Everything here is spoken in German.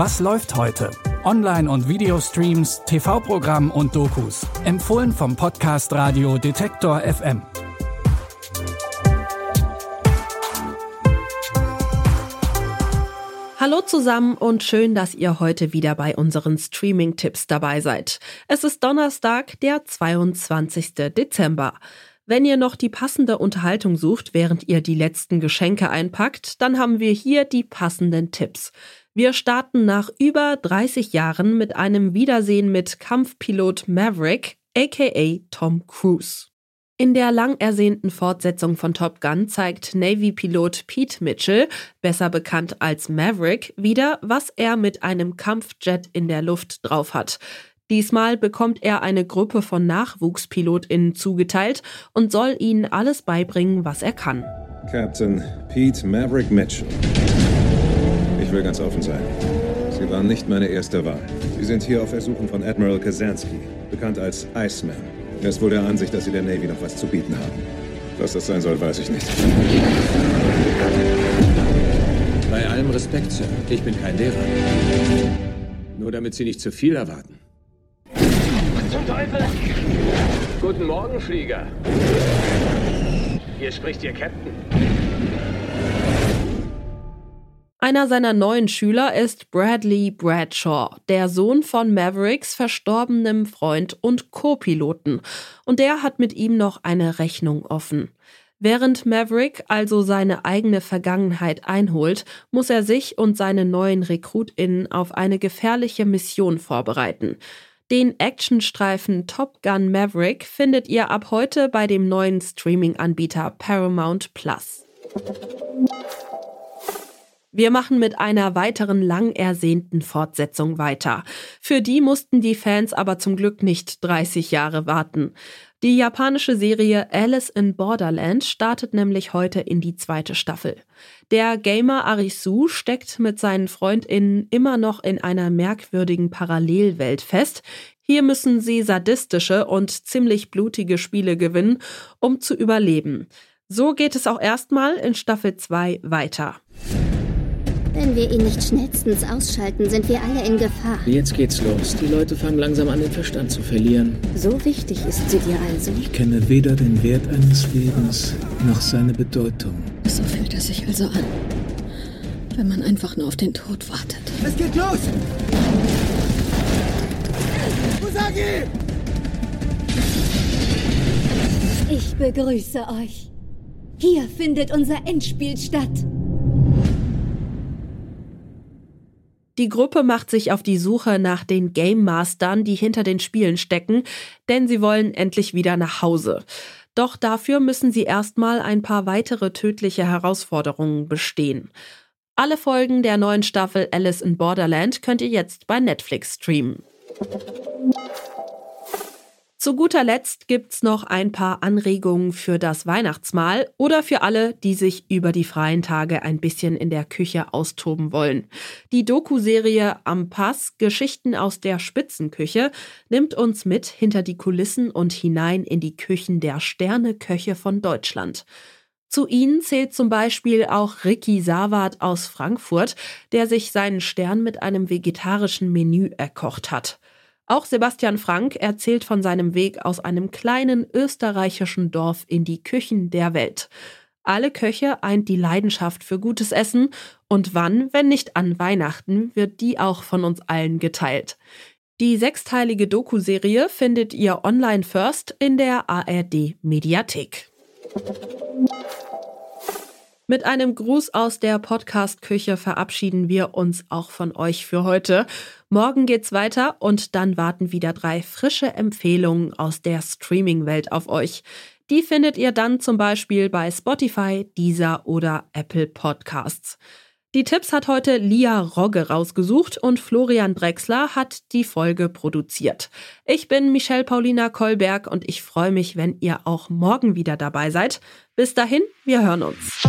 Was läuft heute? Online- und Videostreams, TV-Programm und Dokus. Empfohlen vom Podcast Radio Detektor FM. Hallo zusammen und schön, dass ihr heute wieder bei unseren Streaming-Tipps dabei seid. Es ist Donnerstag, der 22. Dezember. Wenn ihr noch die passende Unterhaltung sucht, während ihr die letzten Geschenke einpackt, dann haben wir hier die passenden Tipps. Wir starten nach über 30 Jahren mit einem Wiedersehen mit Kampfpilot Maverick, aka Tom Cruise. In der lang ersehnten Fortsetzung von Top Gun zeigt Navy-Pilot Pete Mitchell, besser bekannt als Maverick, wieder, was er mit einem Kampfjet in der Luft drauf hat. Diesmal bekommt er eine Gruppe von NachwuchspilotInnen zugeteilt und soll ihnen alles beibringen, was er kann. Captain Pete Maverick Mitchell. Ich will ganz offen sein. Sie waren nicht meine erste Wahl. Sie sind hier auf Ersuchen von Admiral Kazansky, bekannt als Iceman. Er ist wohl der Ansicht, dass Sie der Navy noch was zu bieten haben. Was das sein soll, weiß ich nicht. Bei allem Respekt, Sir, ich bin kein Lehrer. Nur damit Sie nicht zu viel erwarten. Was zum Teufel? Guten Morgen, Flieger. Hier spricht Ihr Captain. Einer seiner neuen Schüler ist Bradley Bradshaw, der Sohn von Mavericks verstorbenem Freund und Co-Piloten. Und der hat mit ihm noch eine Rechnung offen. Während Maverick also seine eigene Vergangenheit einholt, muss er sich und seine neuen RekrutInnen auf eine gefährliche Mission vorbereiten. Den Actionstreifen Top Gun Maverick findet ihr ab heute bei dem neuen Streaming-Anbieter Paramount Plus. Wir machen mit einer weiteren lang ersehnten Fortsetzung weiter. Für die mussten die Fans aber zum Glück nicht 30 Jahre warten. Die japanische Serie Alice in Borderland startet nämlich heute in die zweite Staffel. Der Gamer Arisu steckt mit seinen FreundInnen immer noch in einer merkwürdigen Parallelwelt fest. Hier müssen sie sadistische und ziemlich blutige Spiele gewinnen, um zu überleben. So geht es auch erstmal in Staffel 2 weiter. Wenn wir ihn nicht schnellstens ausschalten, sind wir alle in Gefahr. Jetzt geht's los. Die Leute fangen langsam an, den Verstand zu verlieren. So wichtig ist sie dir also. Ich kenne weder den Wert eines Lebens noch seine Bedeutung. So fühlt es sich also an. Wenn man einfach nur auf den Tod wartet. Es geht los! Usagi! Ich begrüße euch. Hier findet unser Endspiel statt. Die Gruppe macht sich auf die Suche nach den Game Mastern, die hinter den Spielen stecken, denn sie wollen endlich wieder nach Hause. Doch dafür müssen sie erstmal ein paar weitere tödliche Herausforderungen bestehen. Alle Folgen der neuen Staffel Alice in Borderland könnt ihr jetzt bei Netflix streamen. Zu guter Letzt gibt's noch ein paar Anregungen für das Weihnachtsmahl oder für alle, die sich über die freien Tage ein bisschen in der Küche austoben wollen. Die Doku-Serie Am Pass Geschichten aus der Spitzenküche nimmt uns mit hinter die Kulissen und hinein in die Küchen der Sterneköche von Deutschland. Zu ihnen zählt zum Beispiel auch Ricky Sawat aus Frankfurt, der sich seinen Stern mit einem vegetarischen Menü erkocht hat. Auch Sebastian Frank erzählt von seinem Weg aus einem kleinen österreichischen Dorf in die Küchen der Welt. Alle Köche eint die Leidenschaft für gutes Essen und wann, wenn nicht an Weihnachten, wird die auch von uns allen geteilt. Die sechsteilige Doku-Serie findet ihr online first in der ARD Mediathek. Mit einem Gruß aus der Podcast-Küche verabschieden wir uns auch von euch für heute. Morgen geht's weiter und dann warten wieder drei frische Empfehlungen aus der Streaming-Welt auf euch. Die findet ihr dann zum Beispiel bei Spotify, Deezer oder Apple Podcasts. Die Tipps hat heute Lia Rogge rausgesucht und Florian Drexler hat die Folge produziert. Ich bin Michelle Paulina Kolberg und ich freue mich, wenn ihr auch morgen wieder dabei seid. Bis dahin, wir hören uns.